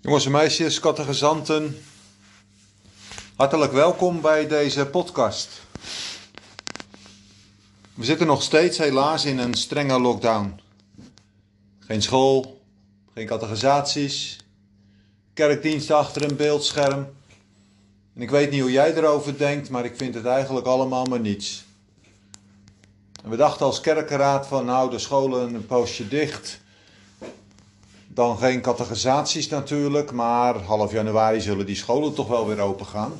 Jongens en meisjes, kattegezanten, hartelijk welkom bij deze podcast. We zitten nog steeds helaas in een strenge lockdown. Geen school, geen categorisaties, kerkdiensten achter een beeldscherm. En ik weet niet hoe jij erover denkt, maar ik vind het eigenlijk allemaal maar niets. En we dachten als kerkenraad van nou de scholen een poosje dicht dan geen categorisaties natuurlijk, maar half januari zullen die scholen toch wel weer open gaan.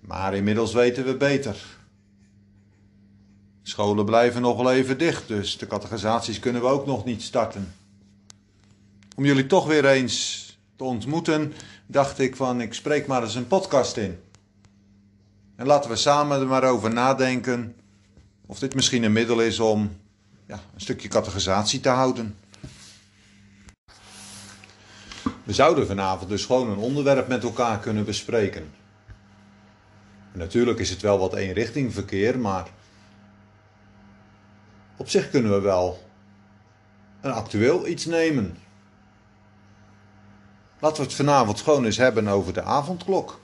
Maar inmiddels weten we beter. Scholen blijven nog wel even dicht, dus de categorisaties kunnen we ook nog niet starten. Om jullie toch weer eens te ontmoeten, dacht ik van ik spreek maar eens een podcast in. En laten we samen er maar over nadenken of dit misschien een middel is om ja, een stukje categorisatie te houden. We zouden vanavond dus gewoon een onderwerp met elkaar kunnen bespreken. En natuurlijk is het wel wat eenrichtingverkeer, maar op zich kunnen we wel een actueel iets nemen. Laten we het vanavond gewoon eens hebben over de avondklok.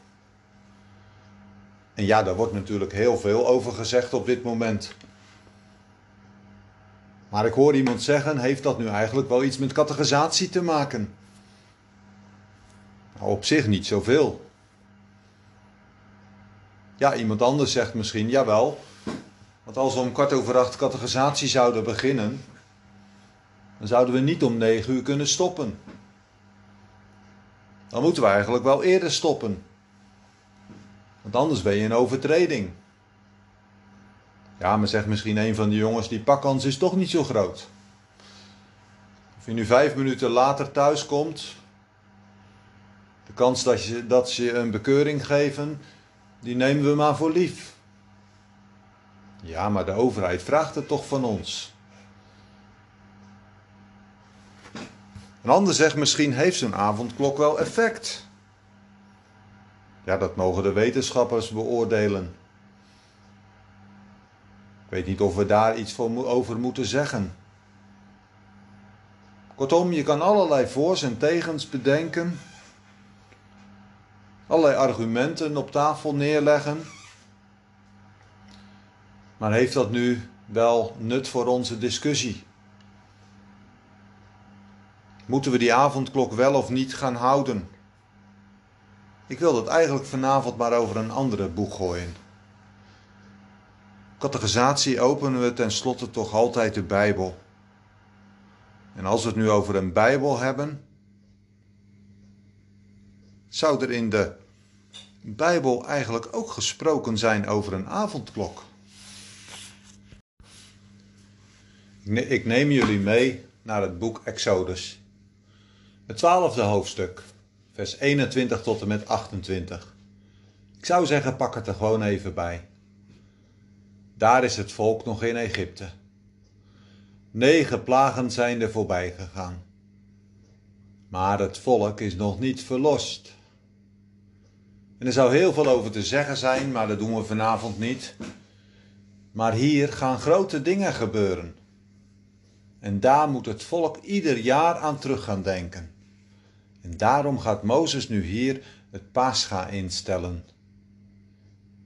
En ja, daar wordt natuurlijk heel veel over gezegd op dit moment. Maar ik hoor iemand zeggen: heeft dat nu eigenlijk wel iets met categorisatie te maken? Nou, op zich niet zoveel. Ja, iemand anders zegt misschien, jawel. Want als we om kwart over acht categorisatie zouden beginnen, dan zouden we niet om negen uur kunnen stoppen. Dan moeten we eigenlijk wel eerder stoppen. Want anders ben je een overtreding. Ja, maar zegt misschien een van de jongens, die pakkans is toch niet zo groot. Of je nu vijf minuten later thuis komt, kans dat, je, dat ze een bekeuring geven, die nemen we maar voor lief. Ja, maar de overheid vraagt het toch van ons. Een ander zegt misschien heeft zo'n avondklok wel effect. Ja, dat mogen de wetenschappers beoordelen. Ik weet niet of we daar iets over moeten zeggen. Kortom, je kan allerlei voor's en tegens bedenken allerlei argumenten op tafel neerleggen. Maar heeft dat nu wel nut voor onze discussie? Moeten we die avondklok wel of niet gaan houden? Ik wil dat eigenlijk vanavond maar over een andere boek gooien. Categorisatie openen we tenslotte toch altijd de Bijbel. En als we het nu over een Bijbel hebben, zou er in de Bijbel eigenlijk ook gesproken zijn over een avondklok? Ik neem jullie mee naar het boek Exodus. Het twaalfde hoofdstuk, vers 21 tot en met 28. Ik zou zeggen, pak het er gewoon even bij. Daar is het volk nog in Egypte. Negen plagen zijn er voorbij gegaan. Maar het volk is nog niet verlost. En er zou heel veel over te zeggen zijn, maar dat doen we vanavond niet. Maar hier gaan grote dingen gebeuren. En daar moet het volk ieder jaar aan terug gaan denken. En daarom gaat Mozes nu hier het Pascha instellen.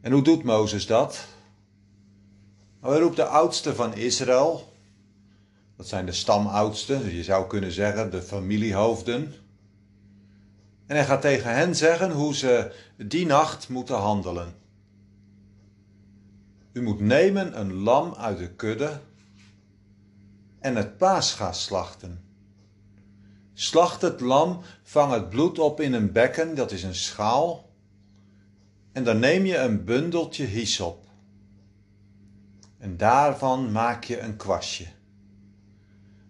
En hoe doet Mozes dat? Nou, hij roept de oudsten van Israël. Dat zijn de stamoudsten, je zou kunnen zeggen de familiehoofden. En hij gaat tegen hen zeggen hoe ze die nacht moeten handelen. U moet nemen een lam uit de kudde en het paascha slachten. Slacht het lam, vang het bloed op in een bekken, dat is een schaal, en dan neem je een bundeltje hyssop. En daarvan maak je een kwastje.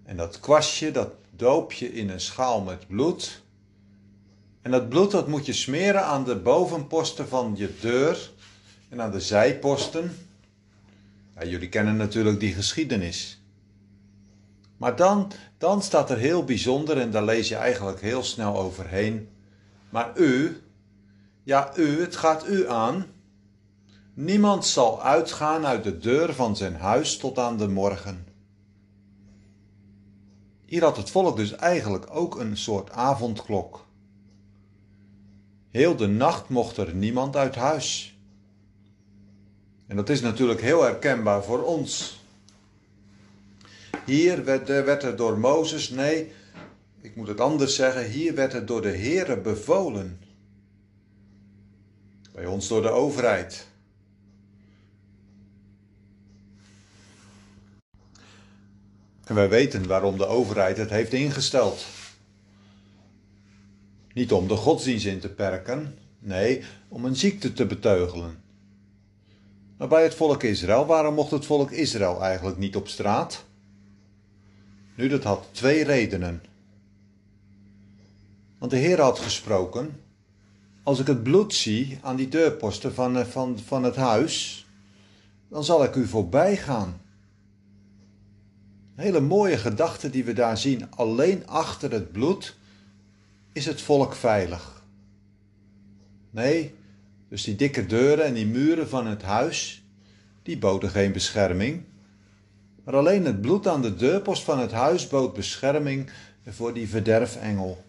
En dat kwastje, dat doop je in een schaal met bloed en dat bloed dat moet je smeren aan de bovenposten van je deur en aan de zijposten. Ja, jullie kennen natuurlijk die geschiedenis. Maar dan, dan staat er heel bijzonder, en daar lees je eigenlijk heel snel overheen. Maar u, ja u, het gaat u aan. Niemand zal uitgaan uit de deur van zijn huis tot aan de morgen. Hier had het volk dus eigenlijk ook een soort avondklok. Heel de nacht mocht er niemand uit huis. En dat is natuurlijk heel herkenbaar voor ons. Hier werd, werd er door Mozes, nee, ik moet het anders zeggen, hier werd het door de Heere bevolen. Bij ons door de overheid. En wij weten waarom de overheid het heeft ingesteld. Niet om de godsdienst in te perken, nee, om een ziekte te beteugelen. Maar bij het volk Israël, waarom mocht het volk Israël eigenlijk niet op straat? Nu, dat had twee redenen. Want de Heer had gesproken: Als ik het bloed zie aan die deurposten van, eh, van, van het huis, dan zal ik u voorbij gaan. Een hele mooie gedachte die we daar zien. Alleen achter het bloed is het volk veilig. Nee, dus die dikke deuren en die muren van het huis, die boden geen bescherming. Maar alleen het bloed aan de deurpost van het huis bood bescherming voor die verderfengel.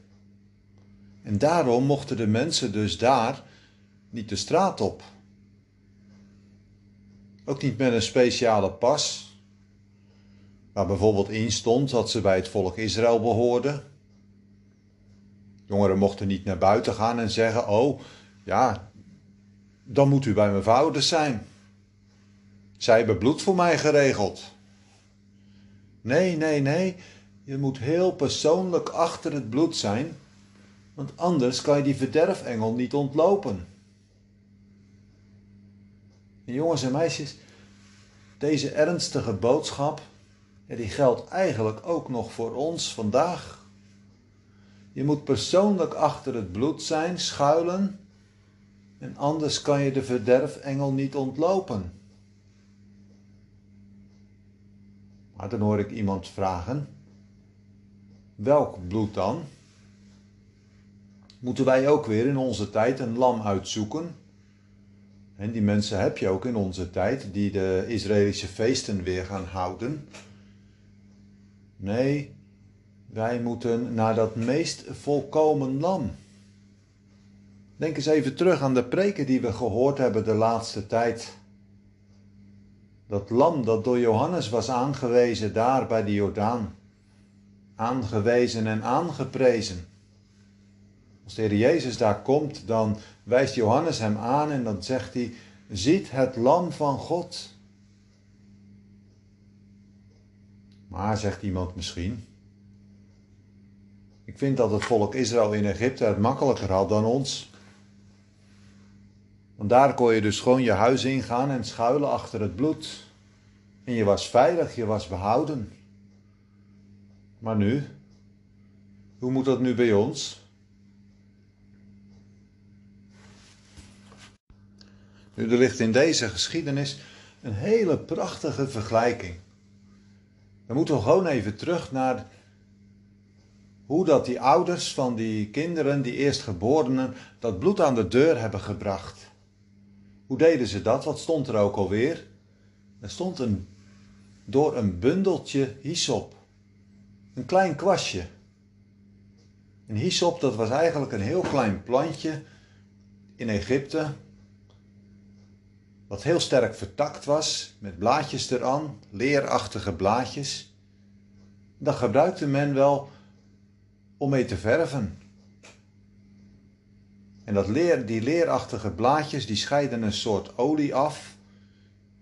En daarom mochten de mensen dus daar niet de straat op. Ook niet met een speciale pas, waar bijvoorbeeld in stond dat ze bij het volk Israël behoorden. Jongeren mochten niet naar buiten gaan en zeggen: Oh, ja, dan moet u bij mijn ouders zijn. Zij hebben bloed voor mij geregeld. Nee, nee, nee. Je moet heel persoonlijk achter het bloed zijn, want anders kan je die verderfengel niet ontlopen. En jongens en meisjes, deze ernstige boodschap, die geldt eigenlijk ook nog voor ons vandaag. Je moet persoonlijk achter het bloed zijn, schuilen, en anders kan je de verderfengel niet ontlopen. Maar dan hoor ik iemand vragen: welk bloed dan? Moeten wij ook weer in onze tijd een lam uitzoeken? En die mensen heb je ook in onze tijd, die de Israëlische feesten weer gaan houden. Nee, wij moeten naar dat meest volkomen lam. Denk eens even terug aan de preken die we gehoord hebben de laatste tijd. Dat lam dat door Johannes was aangewezen daar bij de Jordaan. Aangewezen en aangeprezen. Als de Heer Jezus daar komt, dan wijst Johannes hem aan en dan zegt hij: Ziet het lam van God. Maar, zegt iemand misschien, ik vind dat het volk Israël in Egypte het makkelijker had dan ons. Want daar kon je dus gewoon je huis ingaan en schuilen achter het bloed. En je was veilig, je was behouden. Maar nu? Hoe moet dat nu bij ons? Nu, er ligt in deze geschiedenis een hele prachtige vergelijking. Dan moeten we gewoon even terug naar hoe dat die ouders van die kinderen, die eerstgeborenen, dat bloed aan de deur hebben gebracht. Hoe deden ze dat? Wat stond er ook alweer? Er stond een, door een bundeltje hyssop. Een klein kwastje. Een hyssop, dat was eigenlijk een heel klein plantje in Egypte. Wat heel sterk vertakt was, met blaadjes eraan, leerachtige blaadjes. Dat gebruikte men wel om mee te verven. En dat leer, die leerachtige blaadjes die scheiden een soort olie af.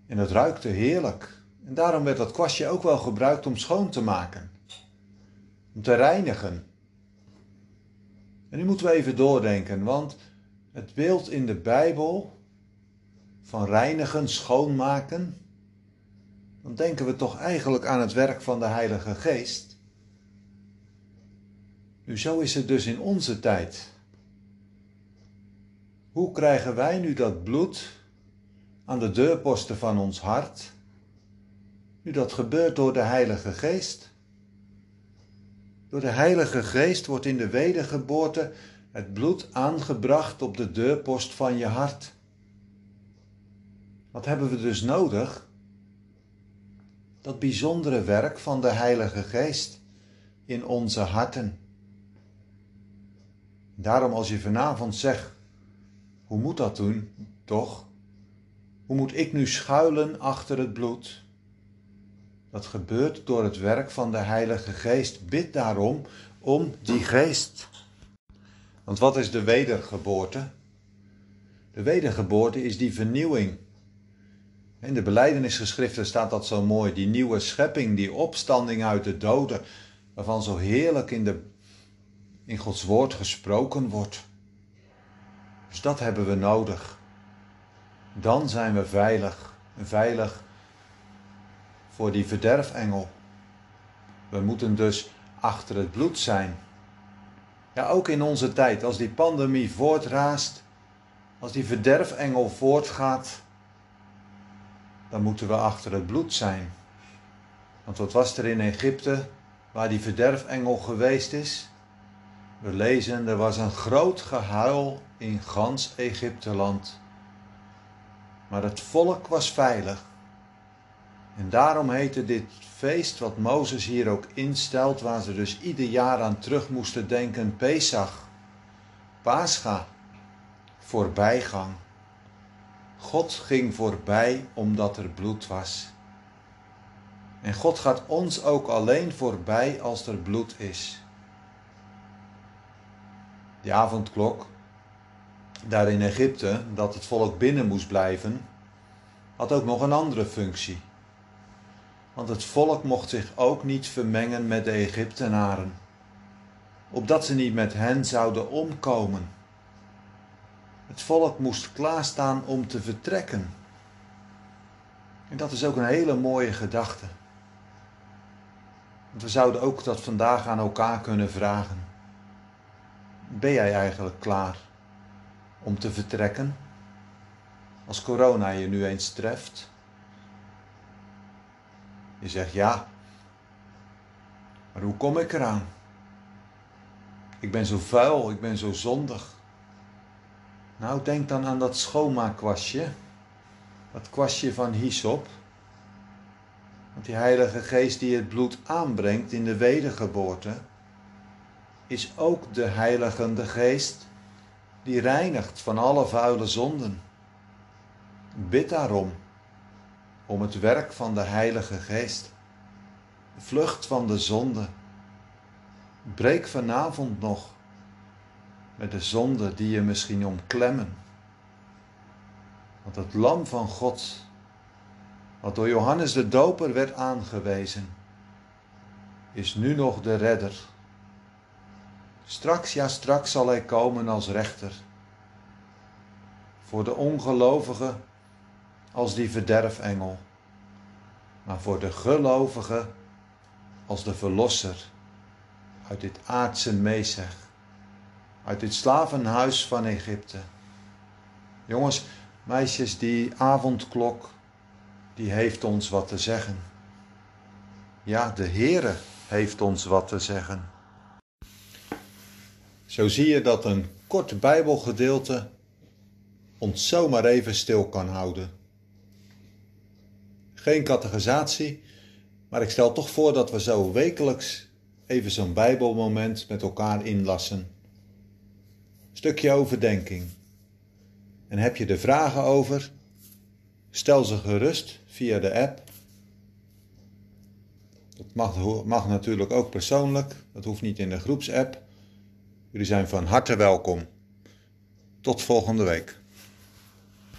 En het ruikte heerlijk. En daarom werd dat kwastje ook wel gebruikt om schoon te maken. Om te reinigen. En nu moeten we even doordenken, want het beeld in de Bijbel van reinigen, schoonmaken, dan denken we toch eigenlijk aan het werk van de Heilige Geest. Nu, zo is het dus in onze tijd. Hoe krijgen wij nu dat bloed aan de deurposten van ons hart? Nu dat gebeurt door de Heilige Geest. Door de Heilige Geest wordt in de wedergeboorte het bloed aangebracht op de deurpost van je hart. Wat hebben we dus nodig? Dat bijzondere werk van de Heilige Geest in onze harten. Daarom als je vanavond zegt, hoe moet dat doen, toch? Hoe moet ik nu schuilen achter het bloed? Dat gebeurt door het werk van de Heilige Geest. Bid daarom om die geest. Want wat is de wedergeboorte? De wedergeboorte is die vernieuwing. In de beleidenisgeschriften staat dat zo mooi, die nieuwe schepping, die opstanding uit de doden, waarvan zo heerlijk in, de, in Gods woord gesproken wordt. Dus dat hebben we nodig. Dan zijn we veilig, veilig voor die verderfengel. We moeten dus achter het bloed zijn. Ja, ook in onze tijd, als die pandemie voortraast, als die verderfengel voortgaat, dan moeten we achter het bloed zijn. Want wat was er in Egypte waar die verderfengel geweest is? We lezen, er was een groot gehuil in gans Egypteland. Maar het volk was veilig. En daarom heette dit feest wat Mozes hier ook instelt, waar ze dus ieder jaar aan terug moesten denken, Pesach, Pascha, voorbijgang. God ging voorbij omdat er bloed was. En God gaat ons ook alleen voorbij als er bloed is. Die avondklok, daar in Egypte, dat het volk binnen moest blijven, had ook nog een andere functie. Want het volk mocht zich ook niet vermengen met de Egyptenaren, opdat ze niet met hen zouden omkomen. Het volk moest klaarstaan om te vertrekken. En dat is ook een hele mooie gedachte. Want we zouden ook dat vandaag aan elkaar kunnen vragen. Ben jij eigenlijk klaar om te vertrekken? Als corona je nu eens treft. Je zegt ja, maar hoe kom ik eraan? Ik ben zo vuil, ik ben zo zondig. Nou, denk dan aan dat schoonmaakkwastje. Dat kwastje van hyssop. Want die Heilige Geest die het bloed aanbrengt in de wedergeboorte, is ook de Heiligende Geest die reinigt van alle vuile zonden. Bid daarom, om het werk van de Heilige Geest. Vlucht van de zonde. Breek vanavond nog met de zonde die je misschien omklemmen. Want het lam van God, wat door Johannes de Doper werd aangewezen, is nu nog de redder. Straks, ja straks zal hij komen als rechter. Voor de ongelovigen als die verderfengel, maar voor de gelovigen als de verlosser uit dit aardse meezeg uit dit slavenhuis van Egypte. Jongens, meisjes, die avondklok, die heeft ons wat te zeggen. Ja, de Heere heeft ons wat te zeggen. Zo zie je dat een kort Bijbelgedeelte ons zomaar even stil kan houden. Geen categorisatie, maar ik stel toch voor dat we zo wekelijks even zo'n Bijbelmoment met elkaar inlassen stukje overdenking. En heb je er vragen over? Stel ze gerust via de app. Dat mag, mag natuurlijk ook persoonlijk, dat hoeft niet in de groepsapp. Jullie zijn van harte welkom. Tot volgende week.